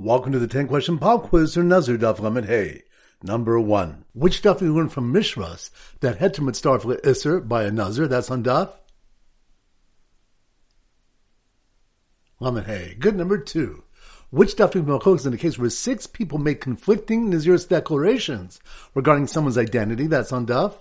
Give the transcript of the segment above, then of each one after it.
Welcome to the 10 question pop quiz for Nazir Daf Lamed Hey. Number one. Which daf we learn from Mishras that heter mitzdarf le'isr by a Nazir? That's on daf. Lamed Hey. Good number two. Which daf we is in the case where six people make conflicting Nazir's declarations regarding someone's identity? That's on daf.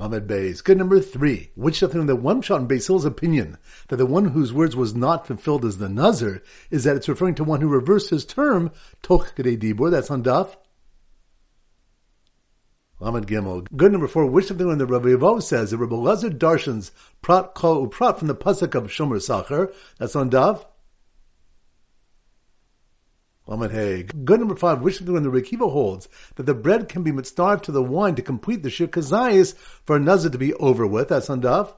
Lamed Beis. Good number three. Which them the one shot in Basil's opinion that the one whose words was not fulfilled as the Nazir is that it's referring to one who reversed his term, Toch Dibur, that's on Daf. Lamed Gimel. Good number four. Which them when the Rabbi Yavov says that Rabbi Lazar Darshan's Prat Kol Uprat from the Pasuk of Shomer Sacher, that's on Daf. Lamed Hey. Good number five, which when the Rekiva holds that the bread can be mitzdarved to the wine to complete the shiur kezayis for a nazir to be over with. That's on Daf.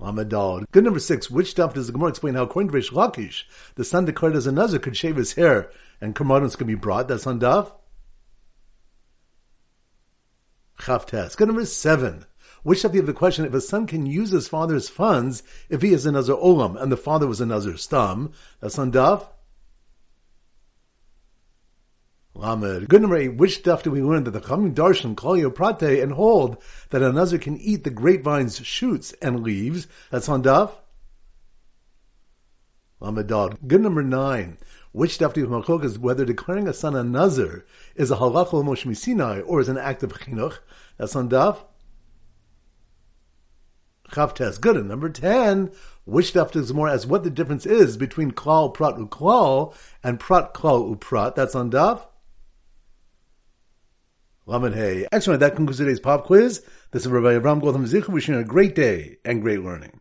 Lamed. Good number six, which daf does the Gemara explain how according to Reish Lakish, the son declared as a nazir could shave his hair and korbanos can be brought. That's on Daf. Chaf Tes. Good number seven. Which of the question if a son can use his father's funds if he is a Nazir Olam and the father was a Nazir Stam? That's on Daf. Lamed. Good number eight. Which stuff do we learn that the coming darshan call prate and hold that a nazir can eat the grapevine's shoots and leaves? That's on daf. Lamed Daled. Good number nine. Which stuff do we is whether declaring a son a nazir is a halachah Moshe Sinai or is an act of chinuch? That's on daf. Chaf Tes. Good. And number 10, which daf does more as what the difference is between klal prat uklal and prat klal uprat. That's on daf. Lamed Hey. Excellent. That concludes today's pop quiz. This is Rabbi Avram Gotham Zichu wishing you a great day and great learning.